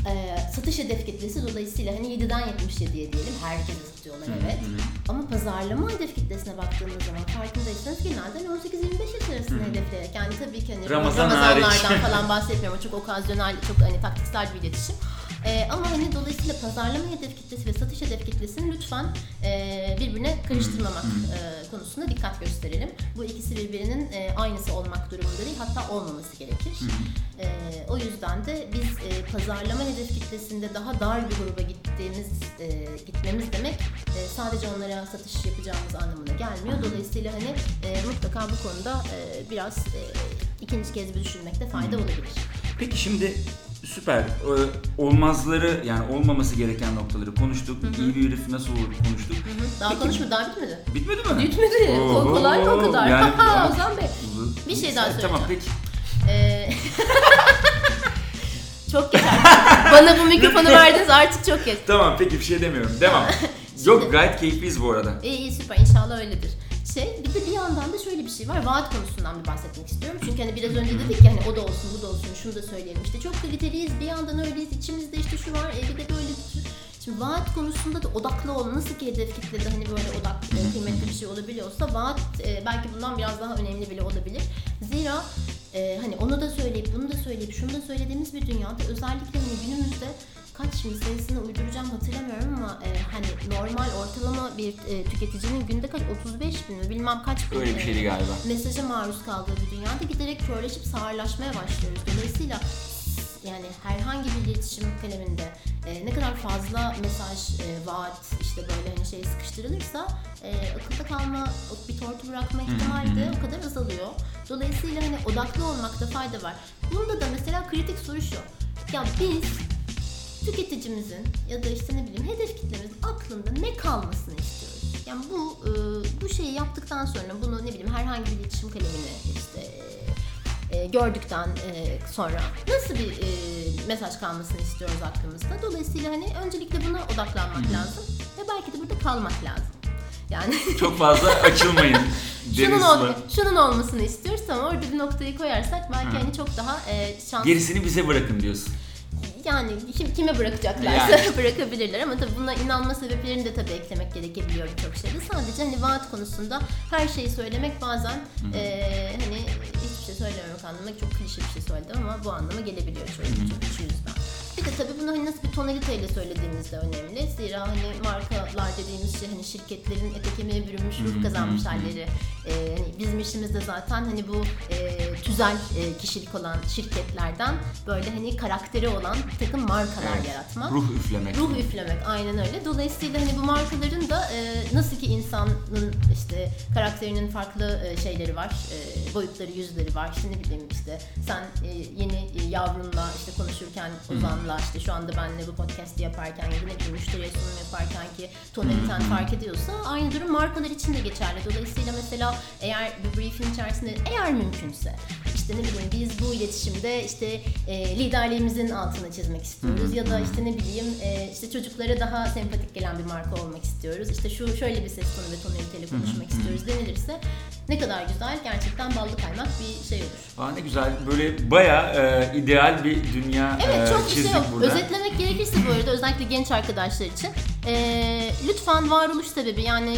Ee, satış hedef kitlesi dolayısıyla hani 7'den 77'ye diyelim herkese satıyorlar evet. Ama pazarlama hedef kitlesine baktığımız zaman farkındaysanız genelde hani 18-25 yaş arasında hedefleyerek yani tabii ki hani Ramazan Ramazanlardan hariç. falan bahsetmiyorum. Çok okazyonel, çok hani taktiksel bir iletişim. Ee, ama hani dolayısıyla pazarlama hedef kitlesi ve satış hedef kitlesini lütfen e, birbirine karıştırmamak e, konusunda dikkat gösterelim. Bu ikisi birbirinin e, aynısı olmak durumunda değil, hatta olmaması gerekir. E, o yüzden de biz e, pazarlama hedef kitlesinde daha dar bir gruba gittiğimiz e, gitmemiz demek e, sadece onlara satış yapacağımız anlamına gelmiyor. Dolayısıyla hani e, mutlaka bu konuda e, biraz e, ikinci kez bir düşünmekte fayda olabilir. Peki şimdi süper. Ee, olmazları yani olmaması gereken noktaları konuştuk. İyi bir herif nasıl olur konuştuk. Daha Peki- konuşma, daha bitmedi. Bitmedi mi? Bitmedi. Oo, kolay mı o kadar? yani- Ozan Bey. Bir şey daha Tamam söyleyeceğim. peki. Ee, çok geç artık. Bana bu mikrofonu verdiniz artık çok geç. Tamam peki bir şey demiyorum. Devam. Yok gayet keyifliyiz bu arada. İyi iyi süper inşallah öyledir. Şey bir de bir yandan da şöyle bir şey var. Vaat konusundan bir bahsetmek istiyorum. Çünkü hani biraz önce dedik ya hani o da olsun bu da olsun şunu da söyleyelim. İşte çok kaliteliyiz bir yandan öyleyiz içimizde işte şu var evde de böyle Şimdi vaat konusunda da odaklı ol. Nasıl ki hedef kitlede hani böyle odak e, kıymetli bir şey olabiliyorsa vaat e, belki bundan biraz daha önemli bile olabilir. Zira e, hani onu da söyleyip bunu da söyleyip şunu da söylediğimiz bir dünyada özellikle hani günümüzde kaç şimdi sayısını uyduracağım hatırlamıyorum ama e, hani normal ortalama bir e, tüketicinin günde kaç 35 bin mi bilmem kaç bin Öyle bir e, şeydi galiba. mesaja maruz kaldığı bir dünyada giderek körleşip sağırlaşmaya başlıyoruz. Dolayısıyla yani herhangi bir iletişim kaleminde e, ne kadar fazla mesaj, e, vaat işte böyle hani şey sıkıştırılırsa e, akılda kalma, bir tortu bırakma ihtimali de o kadar azalıyor. Dolayısıyla hani odaklı olmakta fayda var. Bunda da mesela kritik soru şu. Ya biz tüketicimizin ya da işte ne bileyim hedef kitlemizin aklında ne kalmasını istiyoruz. Yani bu e, bu şeyi yaptıktan sonra bunu ne bileyim herhangi bir iletişim kalemini işte e, gördükten e, sonra nasıl bir e, mesaj kalmasını istiyoruz aklımızda. Dolayısıyla hani öncelikle buna odaklanmak lazım ve belki de burada kalmak lazım. Yani Çok fazla açılmayın. şunun, ol- şunun olmasını istiyoruz ama orada bir noktayı koyarsak belki hani çok daha e, şanslı Gerisini bize bırakın diyorsun. Yani kim, kime bırakacaklarsa Yani. bırakabilirler ama tabii buna inanma sebeplerini de tabii eklemek gerekebiliyor birçok şeyde. Sadece hani vaat konusunda her şeyi söylemek bazen eee, hani hiçbir şey söylememek anlamına çok klişe bir şey söyledim ama bu anlama gelebiliyor çoğu çok yüzden. De tabii bunu hani nasıl bir tonaliteyle söylediğimiz de önemli. Zira hani markalar dediğimiz şey hani şirketlerin ete kemiğe bürünmüş ruh kazanmış halleri. Eee, hani bizim işimizde zaten hani bu eee, tüzel eee, kişilik olan şirketlerden böyle hani karakteri olan bir takım markalar Evet. yaratmak. Ruh üflemek. Ruh üflemek aynen öyle. Dolayısıyla hani bu markaların da e, nasıl ki insanın işte karakterinin farklı e, şeyleri var, e, boyutları, yüzleri var. İşte ne bileyim işte sen e, yeni e, yavrunla işte konuşurken Ozan'la işte şu anda benle bu podcast'i yaparken ya da ne bileyim müşteriye sunum yaparken ki tonaliten fark ediyorsa aynı durum markalar için de geçerli. Dolayısıyla mesela eğer bir briefin içerisinde eğer mümkünse işte ne bileyim biz bu iletişimde işte e, liderliğimizin altını çizmek istiyoruz ya da işte ne bileyim e, işte çocuklara daha sempatik gelen bir marka olmak istiyoruz. İşte şu şöyle bir ses tonu ve tonaliteyle konuşmak istiyoruz denilirse ne kadar güzel gerçekten ballı kaymak bir şey olur. Aa ne güzel. Böyle bayağı e, ideal bir dünya Evet e, çok bir şey yok. burada. Özetlemek gerekirse bu arada özellikle genç arkadaşlar için e, lütfen varoluş sebebi yani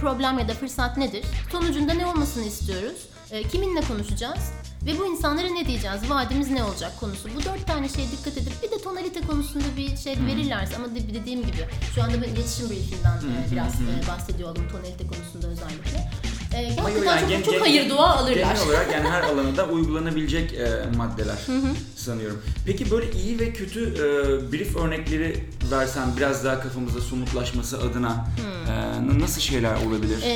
problem ya da fırsat nedir? Sonucunda ne olmasını istiyoruz? E, kiminle konuşacağız? Ve bu insanlara ne diyeceğiz? Vaadimiz ne olacak konusu. Bu dört tane şeye dikkat edip bir de tonalite konusunda bir şey verirlerse ama de- dediğim gibi şu anda ben iletişim briefinden e, biraz e, bahsediyor oldum tonalite konusunda özellikle. E, gerçekten yani çok, gen- çok gen- hayır dua alırlar. Genel olarak yani her alanda uygulanabilecek e, maddeler sanıyorum. Peki böyle iyi ve kötü e, brief örnekleri versen biraz daha kafamızda somutlaşması adına e, nasıl şeyler olabilir? Ee,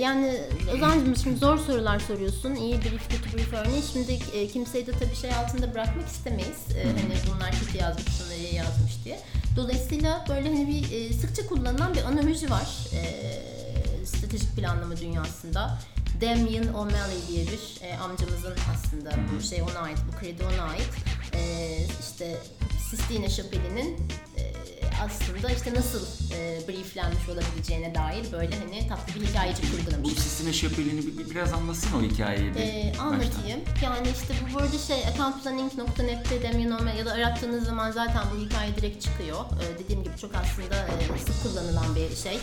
yani Ozan'cığım şimdi zor sorular soruyorsun. İyi brief, kötü brief örneği. Şimdi e, kimseyi de tabii şey altında bırakmak istemeyiz. E, hani bunlar kötü yazmış, şunları iyi yazmış diye. Dolayısıyla böyle hani bir e, sıkça kullanılan bir analoji var. E, stratejik planlama dünyasında. Damien O'Malley diye bir e, amcamızın aslında bu şey ona ait, bu kredi ona ait. E, işte Sistine Chapeli'nin e, aslında işte nasıl e, brieflenmiş olabileceğine dair böyle hani tatlı bir hikayeci Bu kurgulamış. Sistine Şapeli'ni bir, bir- biraz anlatsana o hikayeyi bir Ee, baştan. anlatayım. Yani işte bu burada şey accountplanning.net'te Damien O'Malley ya da arattığınız zaman zaten bu hikaye direkt çıkıyor. Ee, dediğim gibi çok aslında e, sık kullanılan bir şey.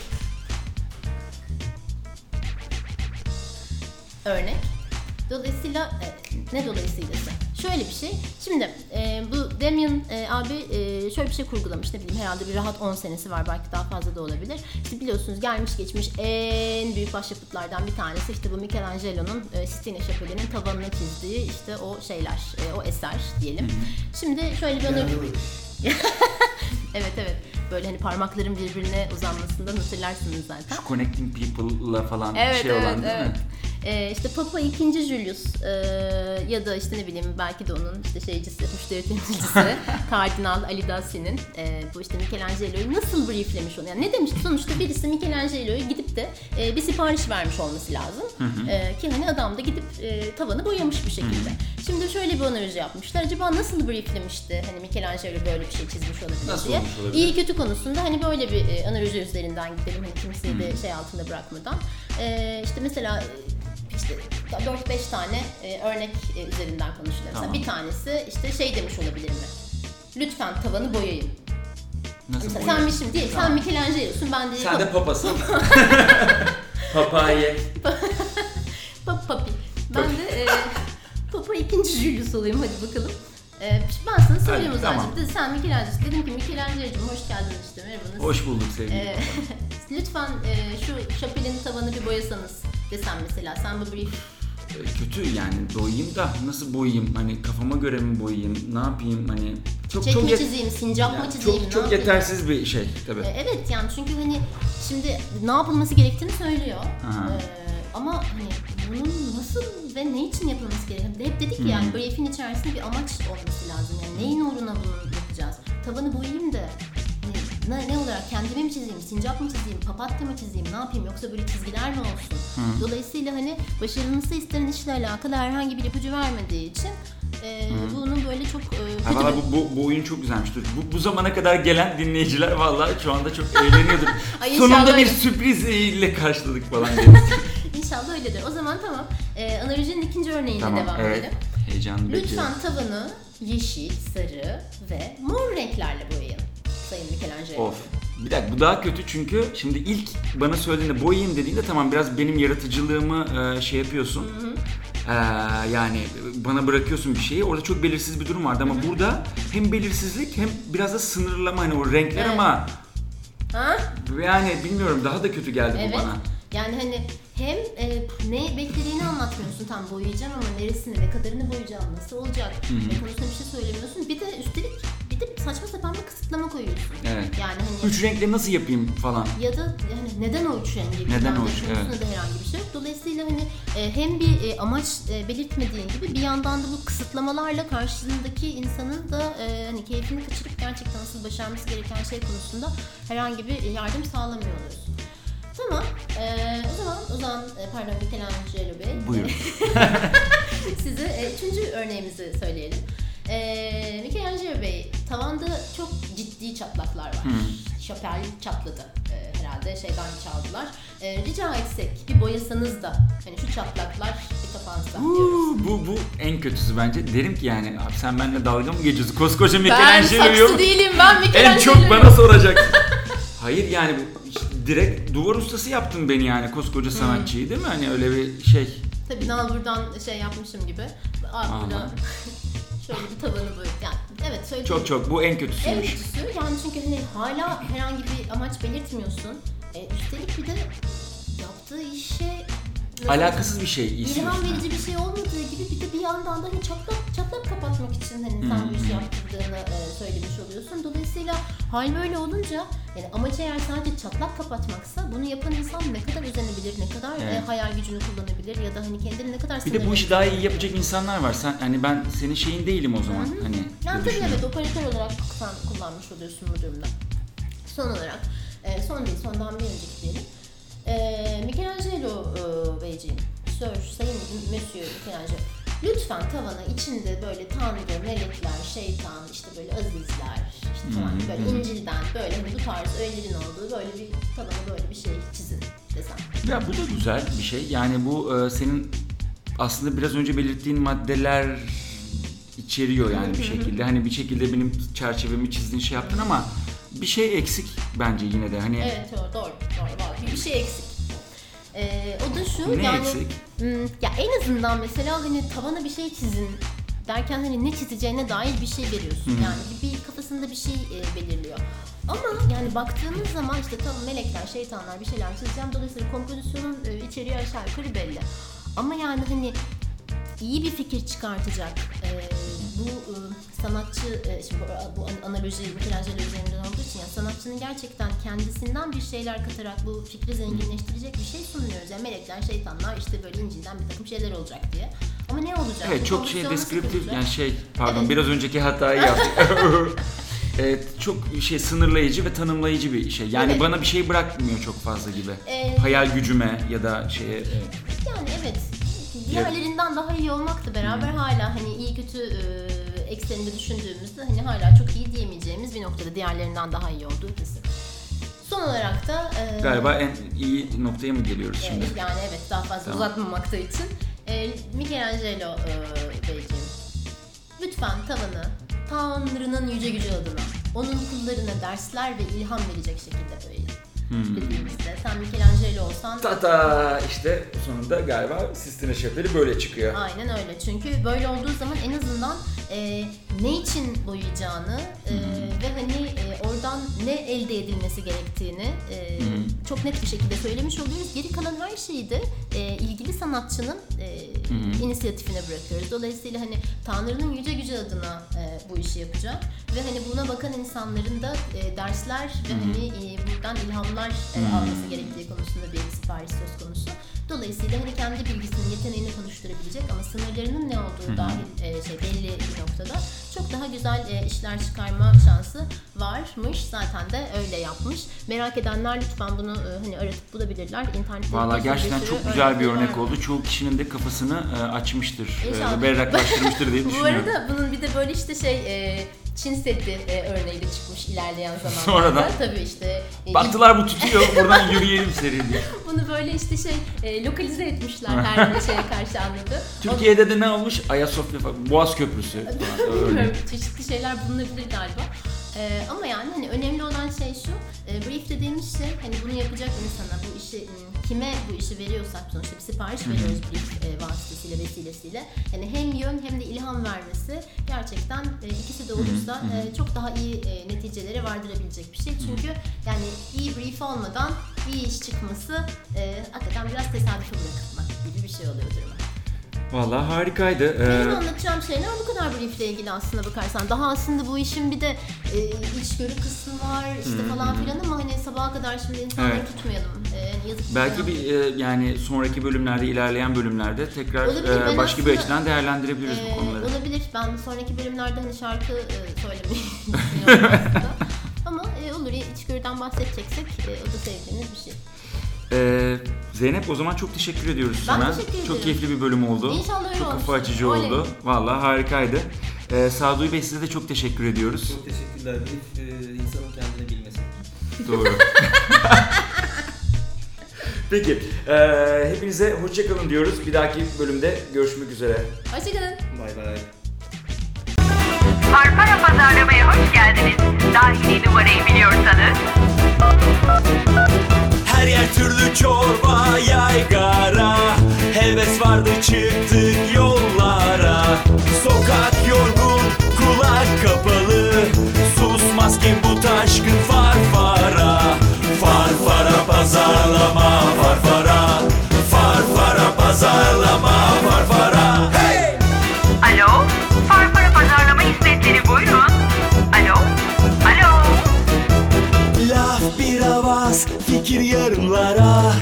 Örnek. Dolayısıyla e, ne dolayısıyla Şöyle bir şey. Şimdi e, bu Damien e, abi e, şöyle bir şey kurgulamış. Ne bileyim herhalde bir rahat 10 senesi var. Belki daha fazla da olabilir. İşte biliyorsunuz gelmiş geçmiş en büyük başyapıtlardan bir tanesi işte bu Michelangelo'nun e, Sistine Şapeli'nin tavanına çizdiği işte o şeyler, e, o eser diyelim. Şimdi şöyle bir onu... evet evet. Böyle hani parmakların birbirine uzanmasından hatırlarsınız zaten. Şu Connecting People'la falan Evet, şey evet, olan değil evet. mi? Ee, işte Papa 2. Julius e, ya da işte ne bileyim belki de onun işte şeycisi, müşteri temsilcisi Kardinal Ali Daci'nin e, bu işte Michelangelo'yu nasıl brieflemiş onu? Yani ne demiş? Sonuçta birisi Michelangelo'yu gidip de e, bir sipariş vermiş olması lazım. E, ki hani adam da gidip e, tavanı boyamış bir şekilde. Şimdi şöyle bir analoji yapmışlar. Acaba nasıl brieflemişti? Hani Michelangelo böyle bir şey çizmiş olabilir Nasıl diye. olmuş olabilir? İyi kötü konusunda hani böyle bir e, analoji üzerinden gidelim. Hani kimseyi de şey altında bırakmadan. E, işte mesela işte 4-5 tane e, örnek e, üzerinden konuşulur. Mesela Tamam. bir tanesi işte şey demiş olabilir mi? Lütfen tavanı boyayın. Nasıl Mesela boyuyor? sen bir şimdi değil, sen Tamam. Michelangelo'sun, ben de Sen de papasın. Papaya. Pap papi. Ben de e, Papa 2. Julius olayım hadi bakalım. Ee, ben sana söyleyeyim Hadi, o zaman. tamam. Dedi, sen Michelangelo. Dedim ki Michelangelo'cum hoş geldin işte merhaba. Hoş bulduk sevgili. Ee, lütfen e, şu şapelin tavanı bir boyasanız desem mesela. Sen bu brief Ee, Kötü yani boyayayım da nasıl boyayayım hani kafama göre mi boyayayım ne yapayım hani çok çek çok mi çizeyim, sincap mı yani çizeyim, çok çok yetersiz bir şey tabii. Ee, evet yani çünkü hani şimdi ne yapılması gerektiğini söylüyor. Aha. Ee, ama hani bunun nasıl ve ne için yapılması gerektiğini hep dedik ya yani brief'in içerisinde bir amaç olması lazım. Yani neyin uğruna bunu yapacağız? Tavanı boyayayım da ne, ne olarak kendimi mi çizeyim, sincap mı çizeyim, papatya mı çizeyim, ne yapayım yoksa böyle çizgiler mi olsun? Dolayısıyla hani başarılması istenen işle alakalı herhangi bir ipucu vermediği için e, bunun böyle çok e, valla bu, bu, bu oyun çok güzelmiş. Dur. Bu, bu zamana kadar gelen dinleyiciler vallahi şu anda çok eğleniyordur. Ay, Sonunda bir öyle. sürpriz ile karşıladık falan diye. İnşallah öyledir. O zaman tamam. Ee, analojinin ikinci örneğine tamam devam evet. edelim. Heyecanlı bekliyorum. Lütfen tavanı yeşil, sarı ve mor renklerle boyayın. Sayın Michelangelo. Of. Bir dakika bu daha kötü çünkü şimdi ilk bana söylediğinde boyayayım dediğinde tamam biraz benim yaratıcılığımı e, şey yapıyorsun. Ee, yani bana bırakıyorsun bir şeyi. Orada çok belirsiz bir durum vardı ama burada hem belirsizlik hem biraz da sınırlama hani o renkler Evet. ama Ha? yani bilmiyorum daha da kötü geldi Evet. bu bana. Yani hani hem e, ne beklediğini anlatmıyorsun. Tam boyayacağım ama neresini, ne kadarını boyayacağım, nasıl olacak, ne konusunda bir şey söylemiyorsun. Bir de üstelik bir de saçma sapan bir kısıtlama koyuyorsun. Evet. Yani hani Üç renkleri nasıl yapayım falan. ya da yani neden o üç rengi Neden o üç, evet. da herhangi bir şey. Dolayısıyla hani e, hem bir e, amaç e, belirtmediğin gibi bir yandan da bu kısıtlamalarla karşısındaki insanın da hani keyfini kaçırıp gerçekten nasıl başarması gereken şey konusunda herhangi bir yardım sağlamıyor oluyorsun. Tamam. E, o zaman o zaman pardon Michelangelo Bey. Buyurun. Size e, üçüncü örneğimizi söyleyelim. E, Michelangelo Bey, tavanda çok ciddi çatlaklar var. Şapel çatladı. E, herhalde şeyden çaldılar. E, rica etsek bir boyasanız da hani şu çatlaklar bir kapansa diyoruz. Bu bu en kötüsü bence. Derim ki yani abi sen benimle dalga mı geçiyorsun? Koskoca Ben Michelangelo'yu saksı değilim ben en Michelangelo. çok bana soracak. Hayır yani bu işte direkt duvar ustası yaptın beni yani koskoca sanatçıyı değil mi? Hani öyle bir şey. Tabii nal buradan şey yapmışım gibi. Aman. şöyle bir tavanı boyayıp yani evet söylediğim Çok çok bu en En kötüsüymüş. kötüsü yani çünkü hani hala herhangi bir amaç belirtmiyorsun. E, üstelik bir de yaptığı işe Alakasız bir şey İlham istiyorsun. verici bir şey olmadığı gibi bir de bir yandan da hani çatlak çatlak kapatmak için hani sen bu işi yaptırdığını e, söylemiş oluyorsun. Dolayısıyla hal böyle olunca yani amaç eğer sadece çatlak kapatmaksa bunu yapan insan ne kadar özenebilir, ne kadar e, Evet. hayal gücünü kullanabilir ya da hani kendini ne kadar Bir de bu işi daha iyi yapacak insanlar var. Sen hani ben senin şeyin değilim o zaman. Hani Yani tabii evet operatör olarak sen kullanmış oluyorsun bu durumda. Son olarak, e, son değil sondan bir önceki diyelim. E, Michelangelo e, Beyciğim, Sir, Sayın Monsieur Michelangelo. Lütfen tavana içinde böyle tanrı, melekler, şeytan, işte böyle azizler, işte falan böyle. İncil'den böyle hani bu tarz öğelerin olduğu böyle bir tavana böyle bir şey çizin desem. Ya bu da güzel bir şey. Yani bu e, senin aslında biraz önce belirttiğin maddeler içeriyor yani bir şekilde. Hani bir şekilde benim çerçevemi çizdiğin şey yaptın ama bir şey eksik bence yine de. Hani Evet doğru, doğru, doğru. Bir, şey eksik. E, o da şu Ne yani eksik? Hmm, ya en azından mesela hani tavana bir şey çizin derken hani ne çizeceğine dair bir şey veriyorsun. Yani bir, kafasında bir şey e, belirliyor. Ama yani baktığınız zaman işte tamam melekler, şeytanlar bir şeyler çizeceğim. Dolayısıyla kompozisyonun e, içeriği aşağı yukarı belli. Ama yani hani iyi bir fikir çıkartacak e, bu e, sanatçı e, şimdi bu, bu analoji Michelangelo üzerinden olduğu için yani sanatçının gerçekten kendisinden bir şeyler katarak bu fikri zenginleştirecek bir şey sunuyoruz. Yani melekler, şeytanlar işte böyle İncil'den bir takım şeyler olacak diye. Ama ne olacak? Evet çok şey deskriptif yani şey pardon Evet. biraz önceki hatayı yaptık. evet çok şey sınırlayıcı ve tanımlayıcı bir şey. Yani Evet. bana bir şey bırakmıyor çok fazla gibi. Ee, Hayal gücüme ya da şeye evet. Yani evet. Diğerlerinden daha iyi olmakla beraber hala hani iyi kötü e, ekseninde düşündüğümüzde hani hala çok iyi diyemeyeceğimiz bir noktada diğerlerinden daha iyi olduğu kesin. Son olarak da e, galiba en iyi noktaya mı geliyoruz şimdi? Evet, yani evet daha fazla Tamam. uzatmamakta için. E, Michelangelo e, Beyciğim, lütfen tavanı Tanrı'nın yüce gücü adına onun kullarına dersler ve ilham verecek şekilde boyayın. Hmm. Sen Michelangelo olsan Tata işte sonunda galiba Sistine Şapeli böyle çıkıyor. aynen öyle. Çünkü böyle olduğu zaman en azından e, ne için boyayacağını e, ve hani e, oradan ne elde edilmesi gerektiğini e, çok net bir şekilde söylemiş oluyoruz. Geri kalan her şeyi de e, ilgili sanatçının e, inisiyatifine bırakıyoruz. Dolayısıyla hani Tanrı'nın yüce gücü adına e, bu işi yapacak ve hani buna bakan insanların da e, dersler ve hani e, buradan ilhamlar e, alması gerektiği konusunda bir sipariş söz konusu. Dolayısıyla hani kendi bilgisini, yeteneğini konuşturabilecek ama sınırlarının ne olduğu dahil e, şey belli bir noktada çok daha güzel e, işler çıkarma şansı varmış. Zaten de öyle yapmış. Merak edenler lütfen bunu e, hani aratıp bulabilirler. İnternette Valla gerçekten çok güzel bir örnek var. oldu. Çoğu kişinin de kafasını e, açmıştır. E, berraklaştırmıştır diye Bu düşünüyorum. arada bunun bir de böyle işte şey e, Çin Seddi e, örneğiyle çıkmış ilerleyen zamanlarda. Sonradan. Tabii işte. e, Baktılar bu tutuyor buradan yürüyelim seri diye. Bunu böyle işte şey e, lokalize etmişler her bir şeye karşı anladı. Türkiye'de de ne olmuş? Ayasofya falan. Boğaz Köprüsü falan. Bilmiyorum, çeşitli şeyler bulunabilir galiba. Ee, ama yani hani önemli olan şey şu, e, brief dediğimiz şey hani bunu yapacak insana, bu işi m, kime bu işi veriyorsak sonuçta bir sipariş veriyoruz brief e, vasıtasıyla vesilesiyle. Yani hem yön hem de ilham vermesi gerçekten e, ikisi de olursa e, çok daha iyi e, neticelere vardırabilecek bir şey. Çünkü yani iyi brief olmadan iyi iş çıkması e, hakikaten biraz tesadüfe bırakılmak gibi bir şey oluyor duruma. Valla harikaydı. Benim Ee, anlatacağım şeyler bu kadar briefle ilgili aslında bakarsan. Daha aslında bu işin bir de e, içgörü kısmı var işte falan filan ama hani sabaha kadar şimdi insanları Evet. tutmayalım. E, yazık belki bir e, yani sonraki bölümlerde ilerleyen bölümlerde tekrar Olabilir, e, başka bir açıdan değerlendirebiliriz E, bu konuları. olabilir. Ben sonraki bölümlerde hani şarkı e, söylemeyi düşünüyorum aslında. Ama e, olur ya içgörüden bahsedeceksek e, o da sevdiğimiz bir şey. Ee, Zeynep o zaman çok teşekkür ediyoruz Ben sana. teşekkür ederim. Çok keyifli bir bölüm oldu. İnşallah öyle Çok kafa olmuştur. açıcı Oley. oldu. Valla harikaydı. Ee, Saduy Bey size de çok teşekkür ediyoruz. Çok teşekkürler. Brief e, insanın kendine bilmesi. Doğru. Peki, e, hepinize hoşçakalın diyoruz. Bir dahaki bölümde görüşmek üzere. Hoşçakalın. Bay bay. Farfara pazarlamaya hoş geldiniz. Dahili numarayı biliyorsanız Her yer türlü çorba yaygara. Heves vardı çıktık yollara. Sokak yorgun kulak kapalı. Susmaz ki bu taşkın farfara Farfara pazarlama farfara Farfara pazarlama farfara fakir yarımlara.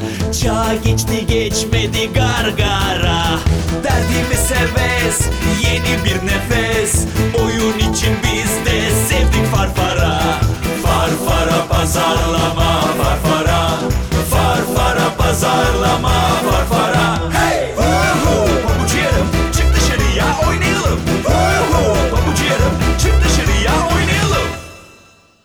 Çağ geçti geçmedi gargara. Derdimi seves yeni bir nefes. Oyun için biz de sevdik farfara. Farfara pazarlama farfara. Farfara pazarlama farfara.